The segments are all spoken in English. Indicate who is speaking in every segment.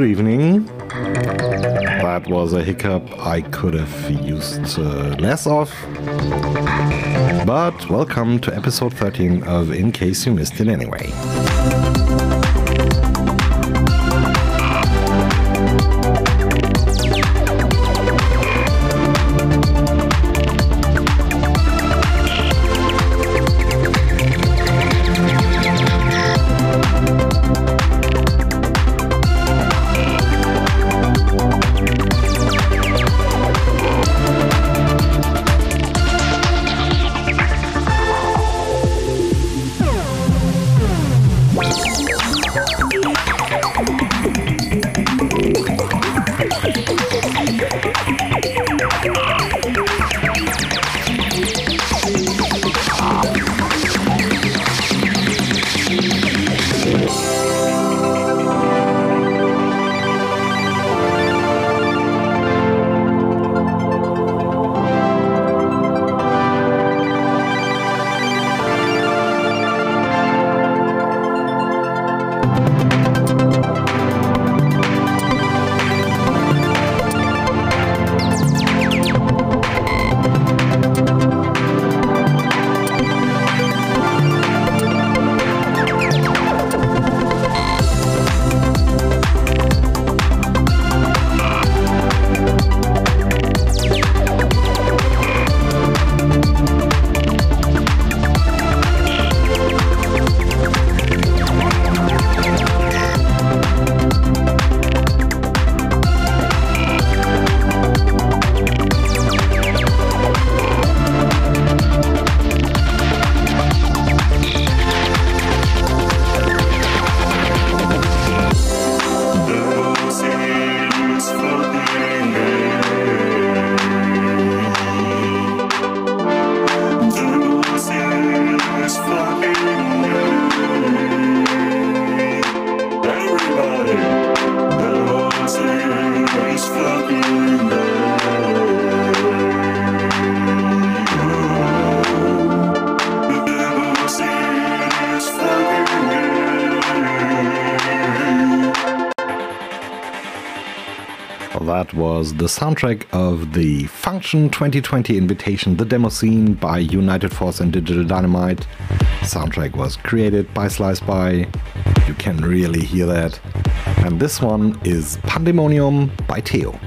Speaker 1: Good evening. That was a hiccup I could have used uh, less of. But welcome to episode 13 of In Case You Missed It Anyway. Was the soundtrack of the Function 2020 invitation, the demo scene by United Force and Digital Dynamite. Soundtrack was created by Slice By. You can really hear that. And this one is Pandemonium by Theo.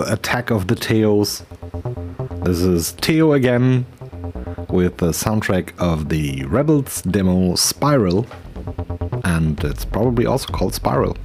Speaker 1: Attack of the Teos. This is Teo again with the soundtrack of the Rebels demo Spiral, and it's probably also called Spiral.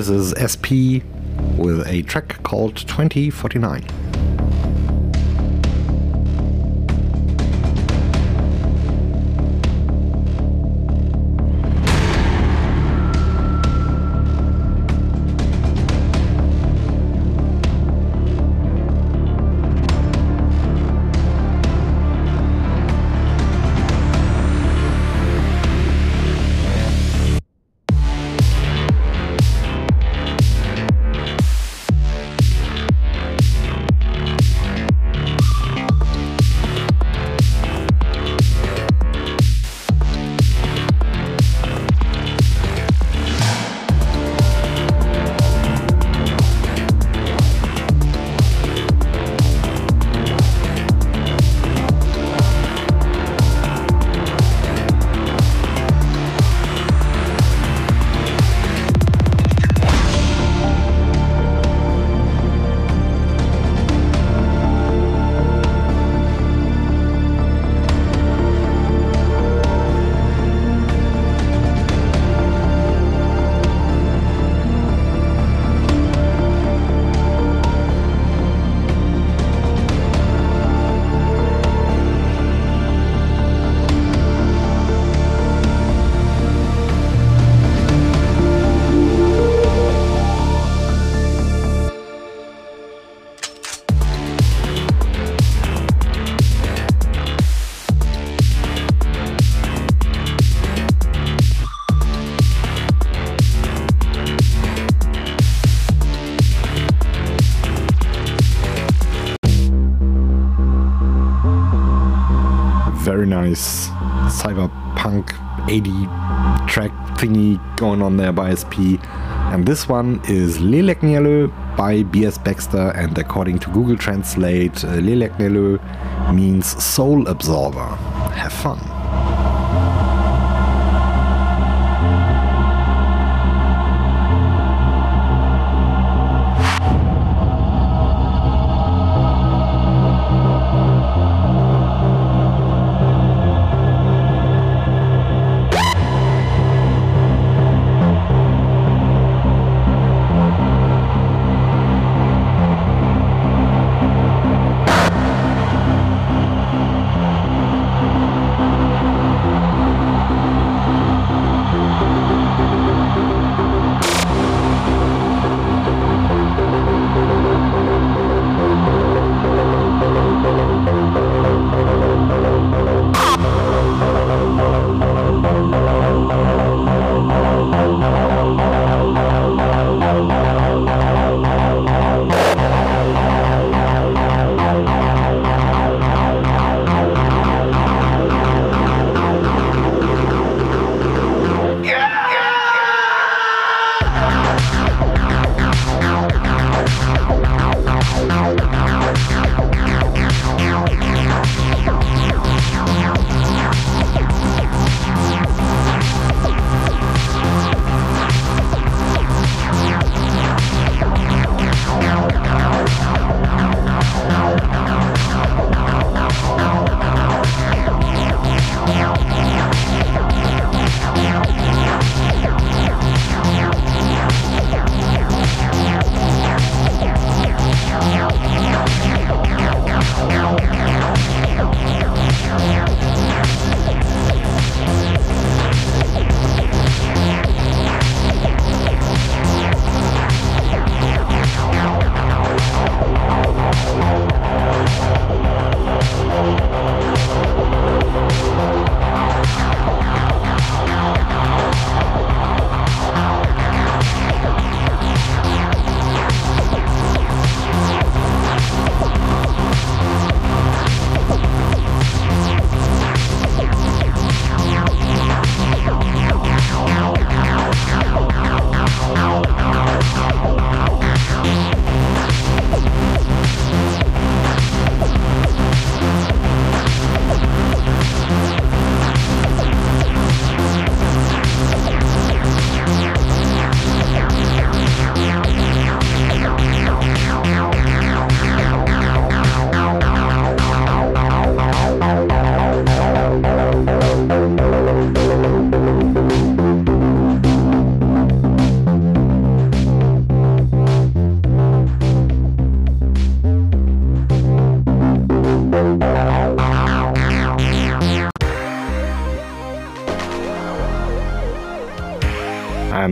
Speaker 1: This is SP with a track called 2049. Nice cyberpunk 80 track thingy going on there by SP. And this one is Lélek Nélő by BS Baxter, and according to Google Translate, uh, Lélek Nélő means soul absorber. Have fun.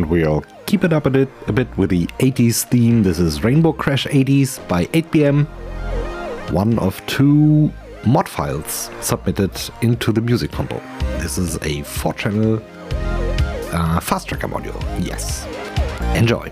Speaker 1: We'll keep it up a bit, a bit with the 80s theme. This is Rainbow Crash 80s by 8 pm, one of two mod files submitted into the music console. This is a 4 channel uh, fast tracker module. Yes. Enjoy.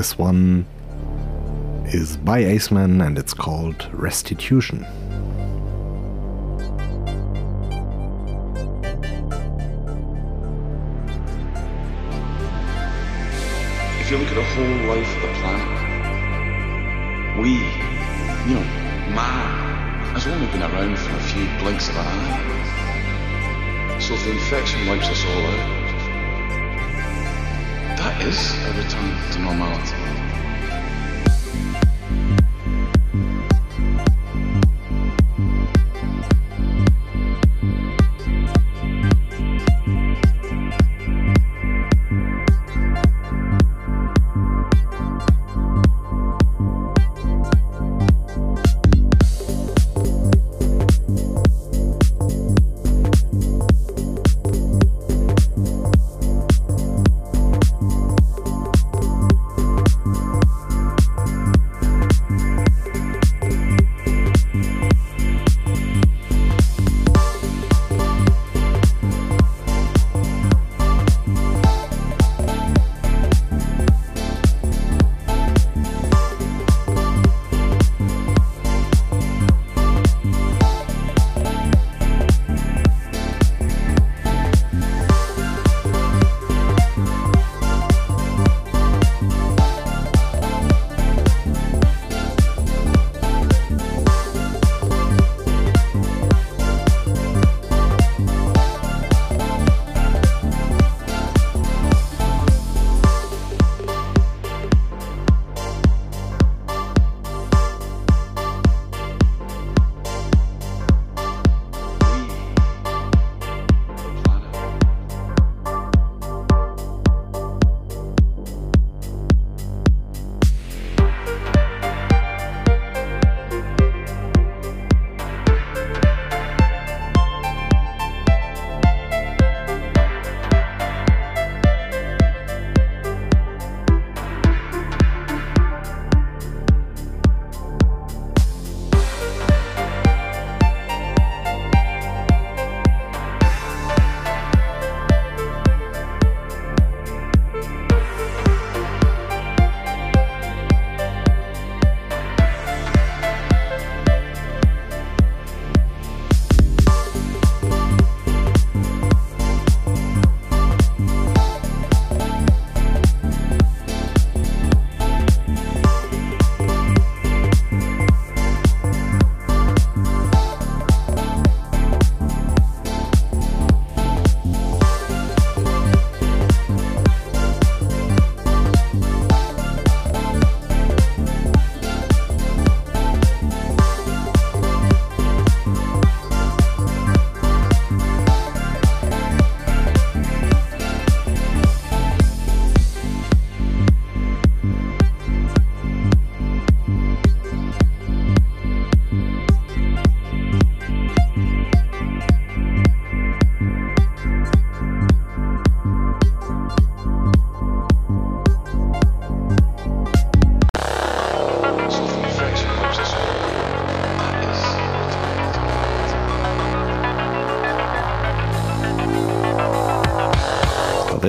Speaker 1: This one is by Aceman and it's called Restitution.
Speaker 2: If you look at the whole life of the planet, we, you know, man, has only been around for a few blinks of an eye. So if the infection wipes us all out, is a return to normality.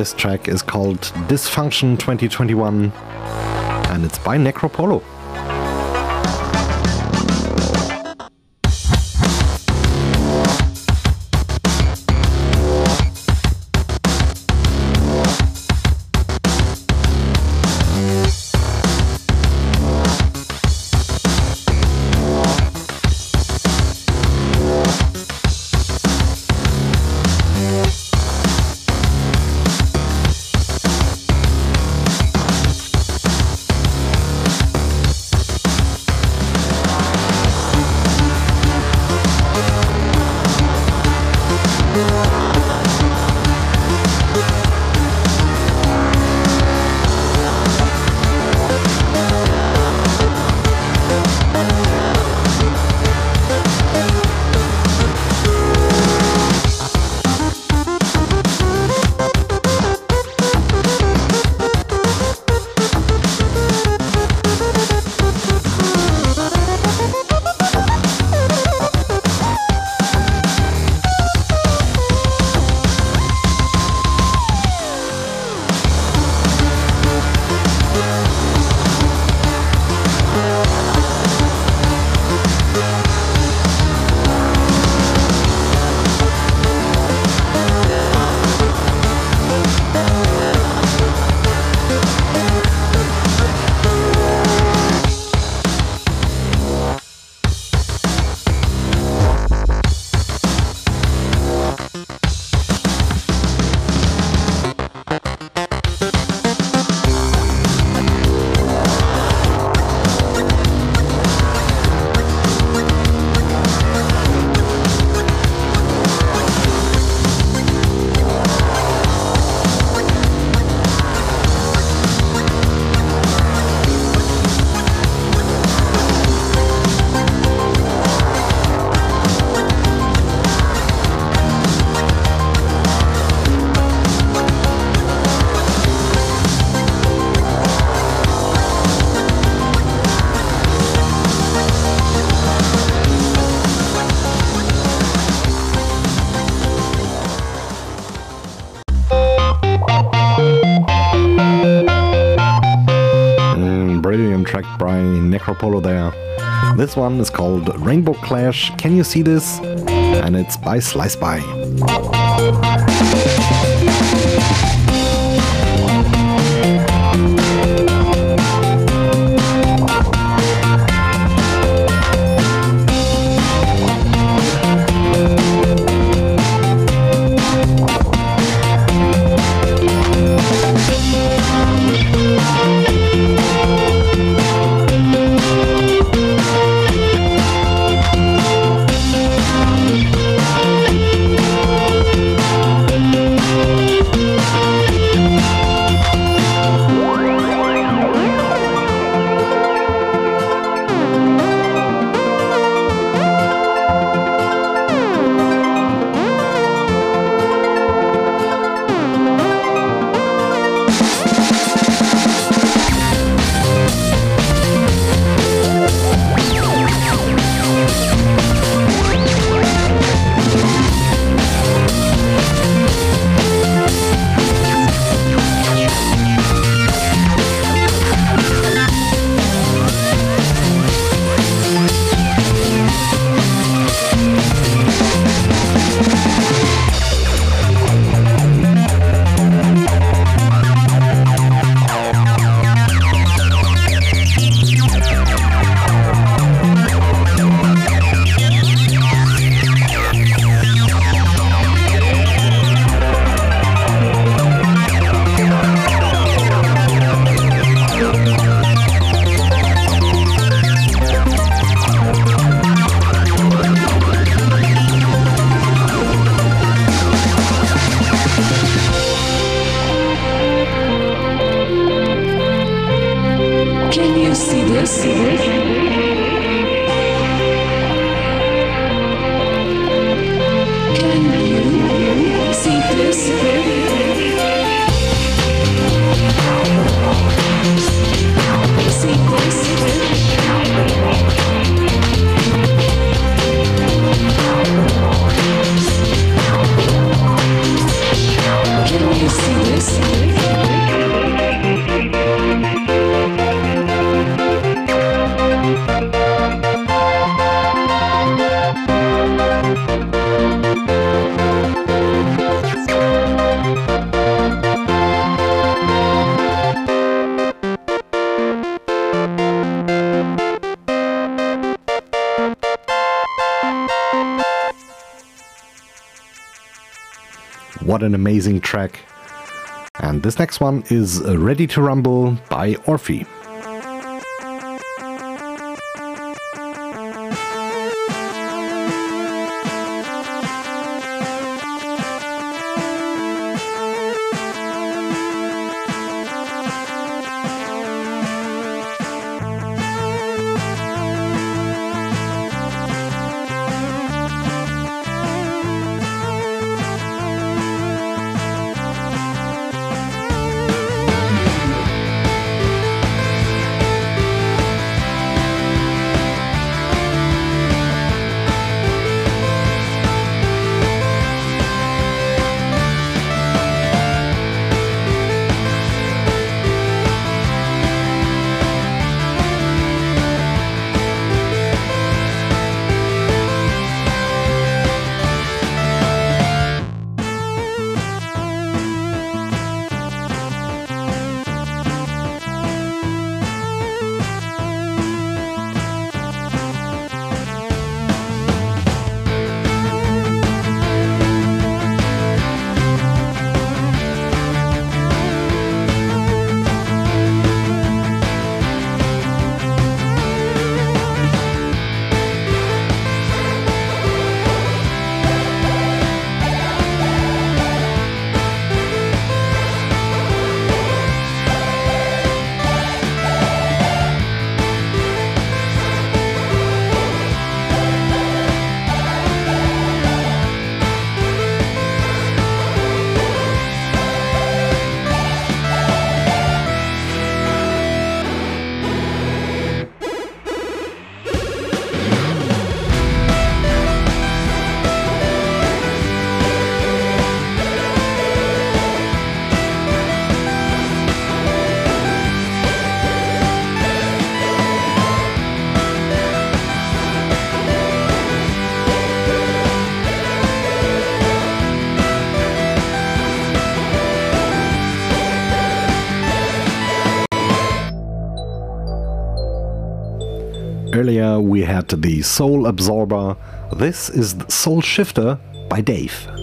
Speaker 1: This track is called Dysfunction 2021 and it's by Necropolo. This one is called Rainbow Clash. Can you see this? And it's by Slice By. What an amazing track. And this next one is Ready to Rumble by Orphee. Earlier we had the Soul Absorber. This is Soul Shifter by Dave.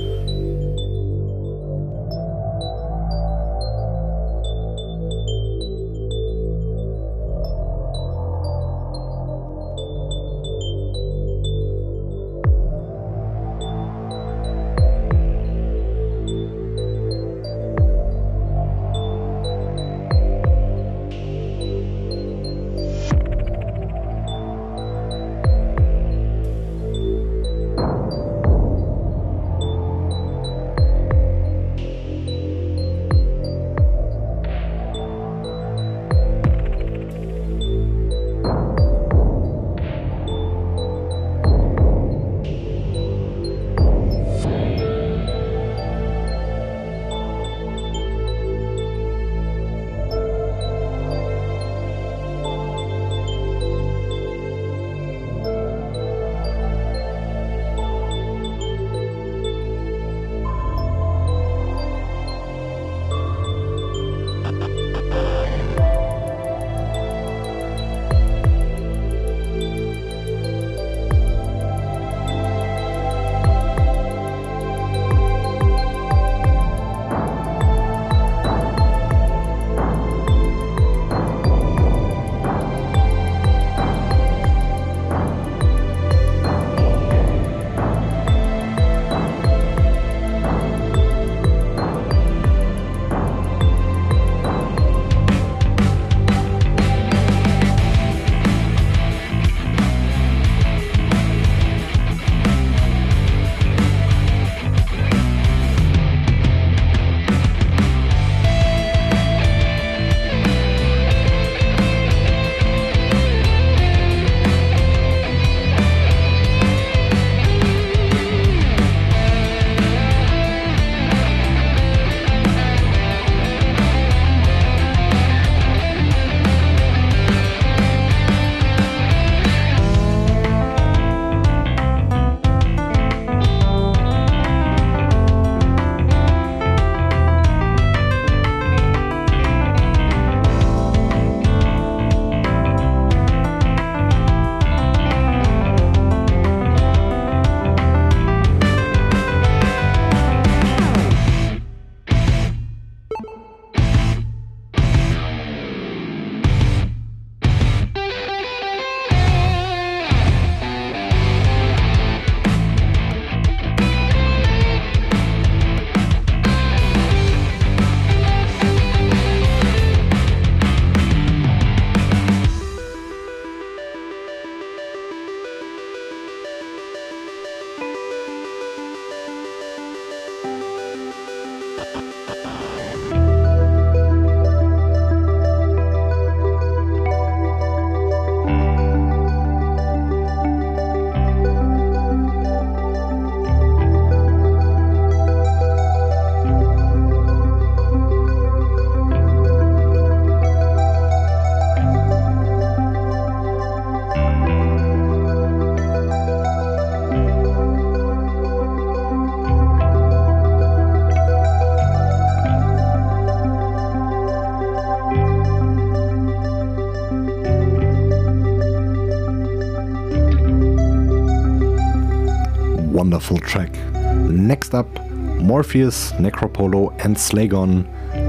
Speaker 3: Morpheus, Necropolo, and Slagon,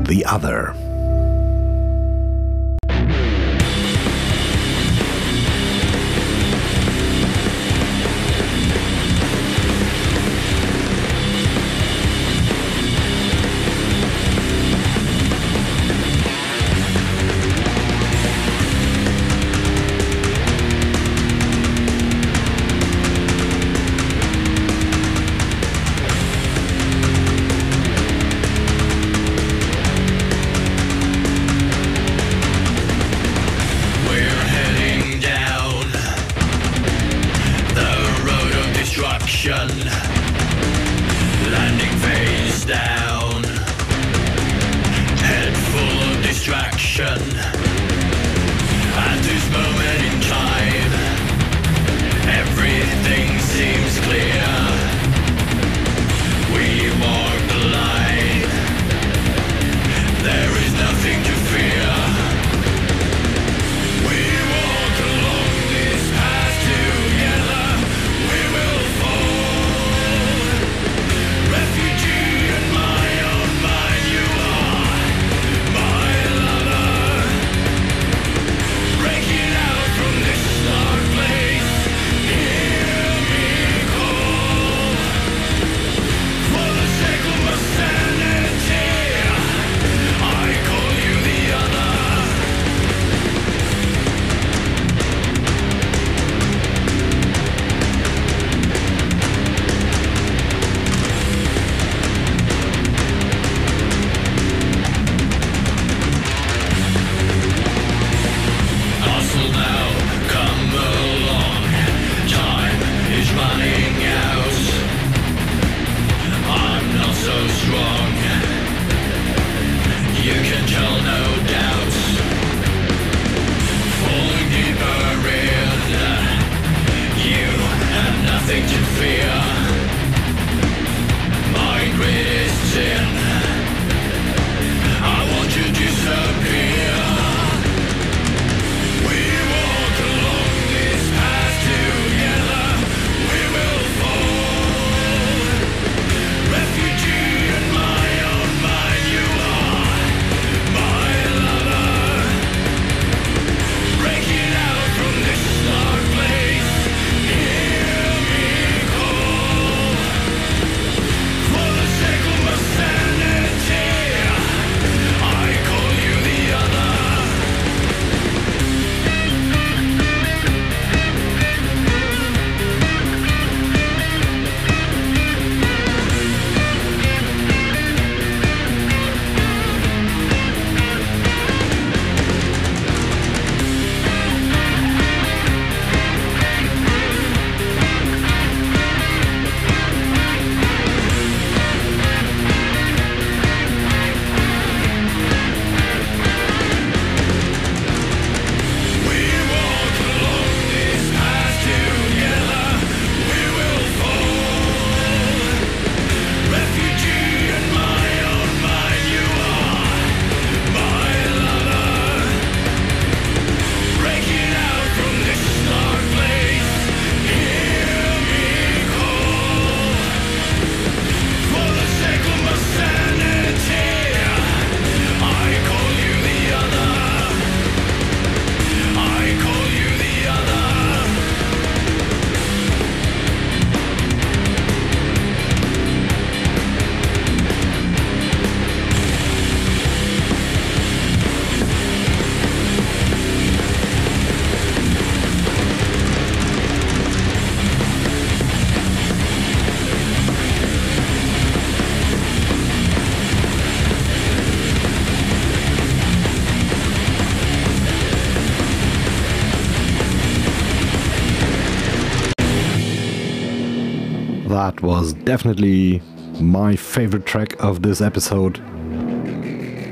Speaker 3: The Other. Was definitely my favorite track of this episode.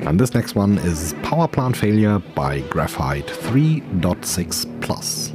Speaker 3: And this next one is Power Plant Failure by Graphite 3.6 Plus.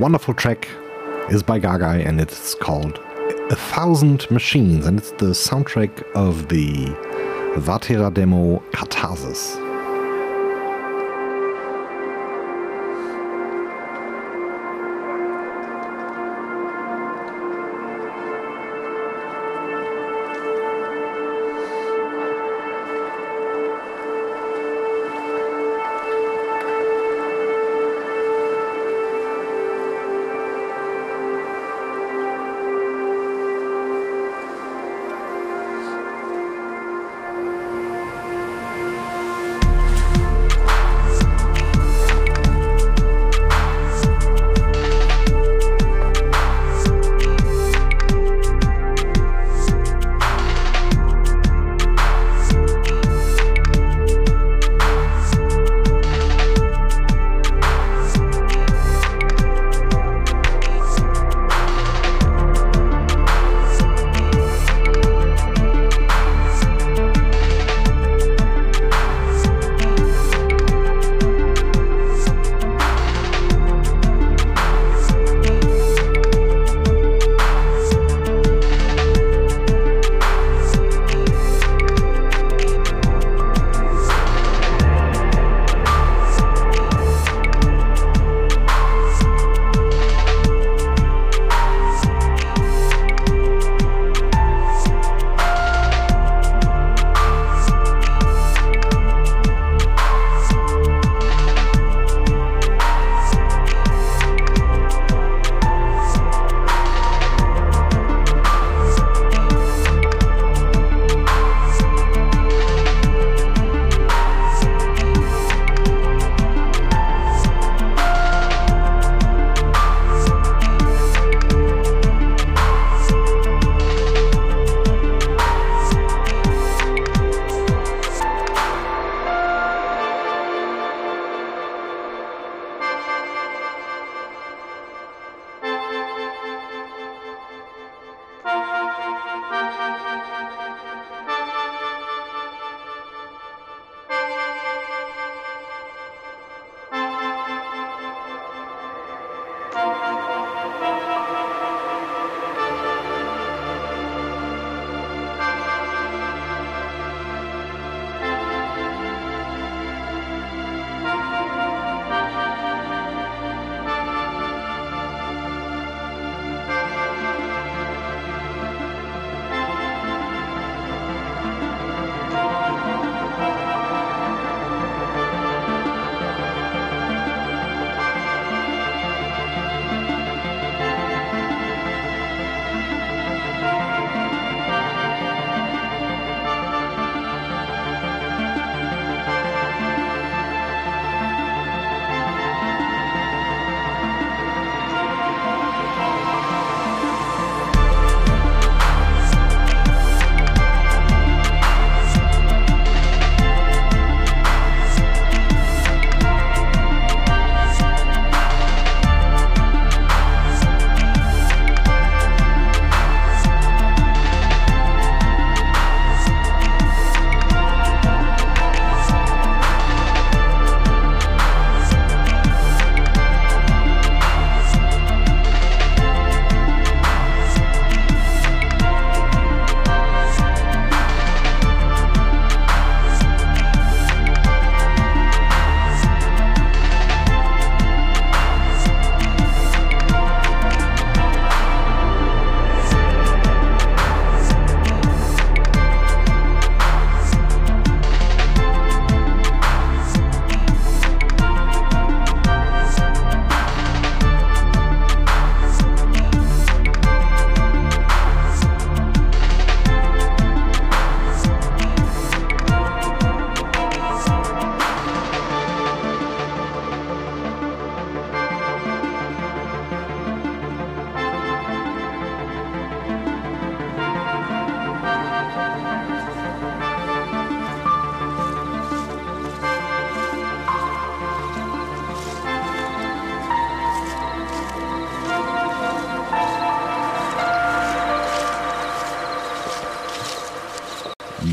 Speaker 1: Wonderful track is by Gagai and it's called A Thousand Machines and it's the soundtrack of the Vatera demo Catharsis.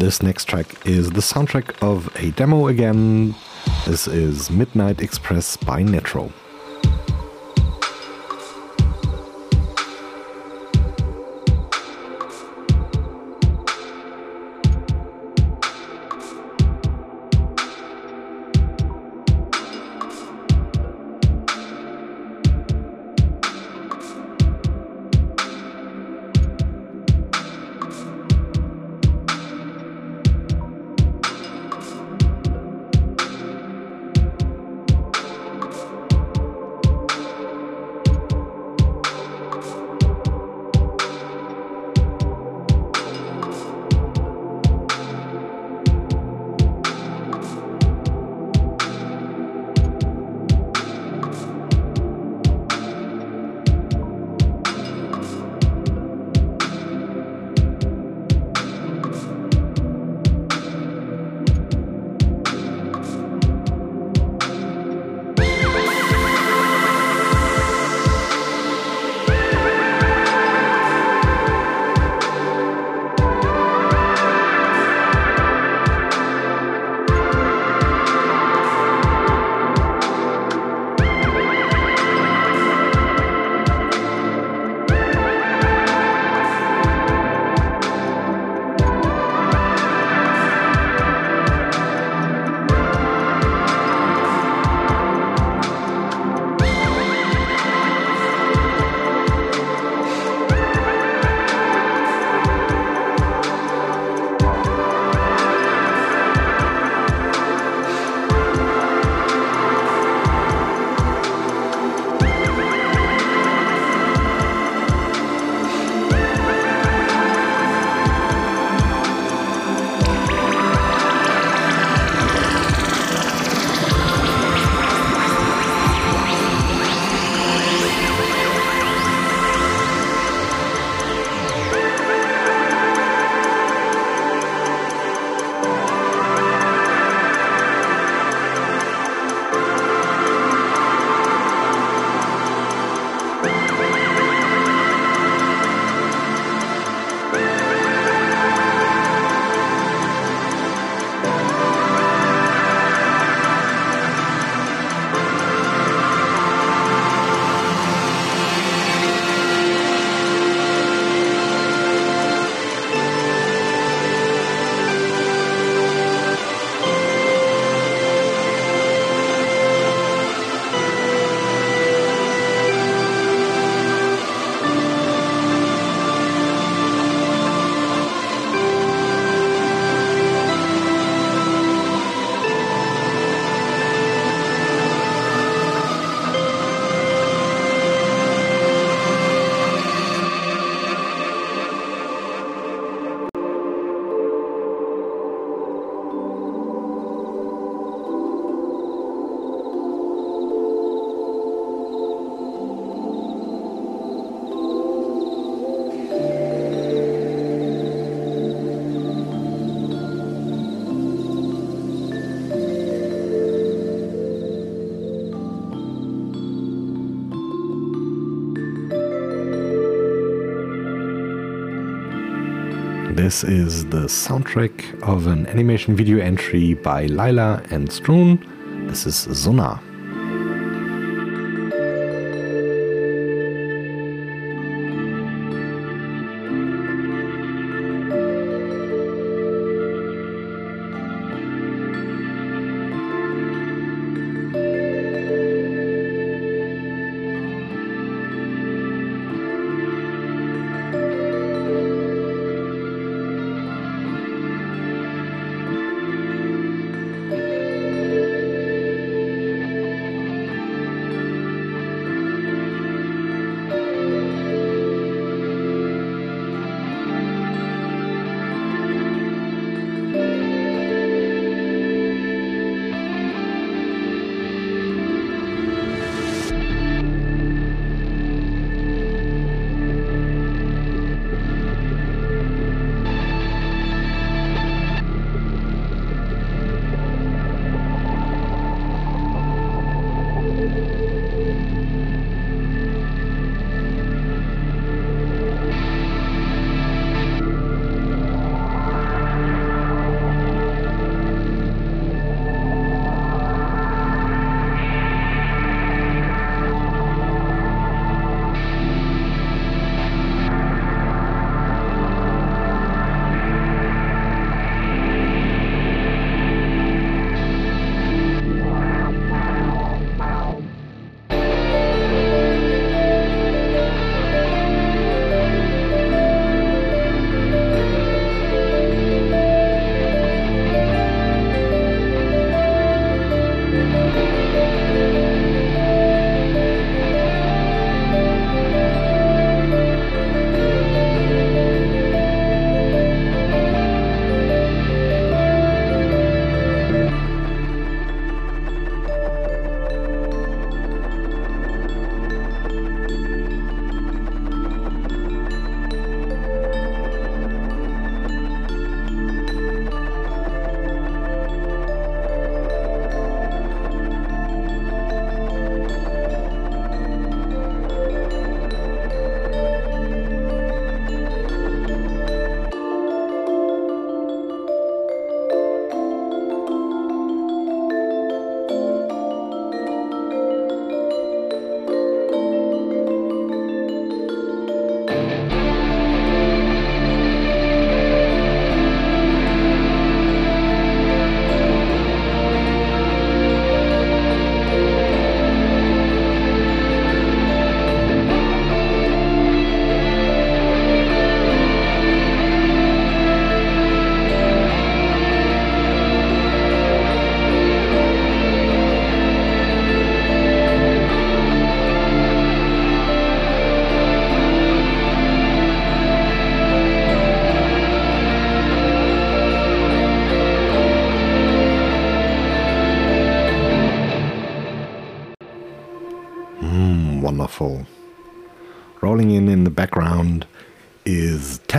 Speaker 1: This next track is the soundtrack of a demo again. This is Midnight Express by Netro. This is the soundtrack of an animation video entry by Lila and Stroon. This is Zona.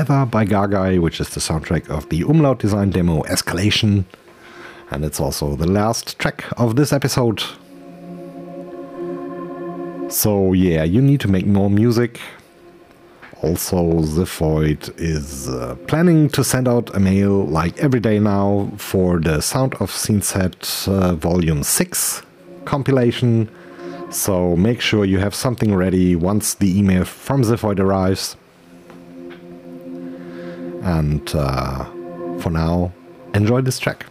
Speaker 1: By Gagai, which is the soundtrack of the Umlaut design demo Escalation. And it's also the last track of this episode. So, yeah, you need to make more music. Also, Void is uh, planning to send out a mail like every day now for the Sound of SceneSat uh, Volume 6 compilation so make sure you have something ready once the email from void arrives. And uh, for now, enjoy this track.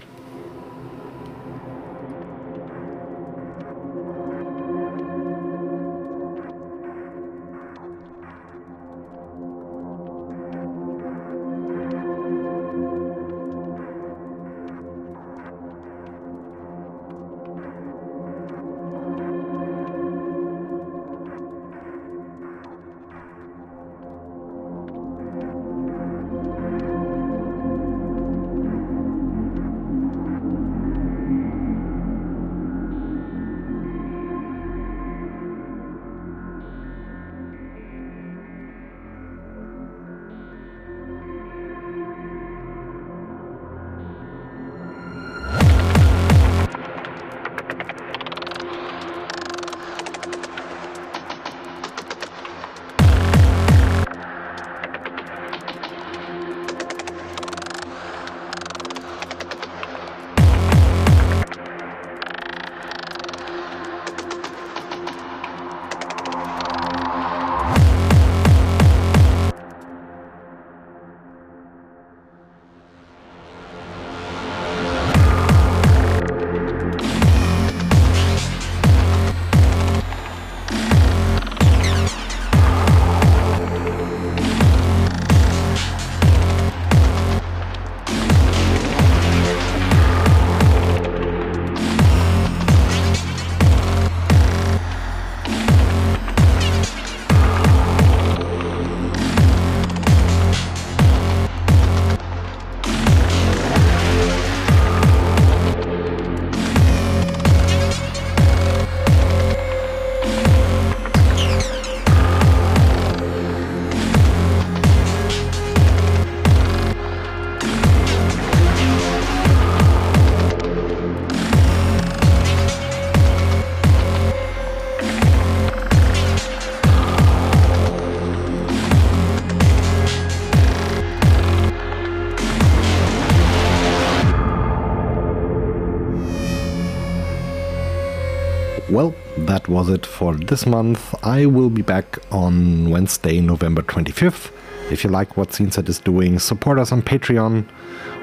Speaker 1: Was it for this month. I will be back on Wednesday, November 25th. If you like what SceneSat is doing, support us on Patreon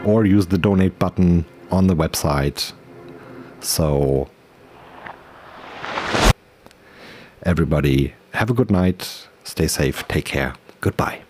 Speaker 1: or use the donate button on the website. So, everybody, have a good night, stay safe, take care, goodbye.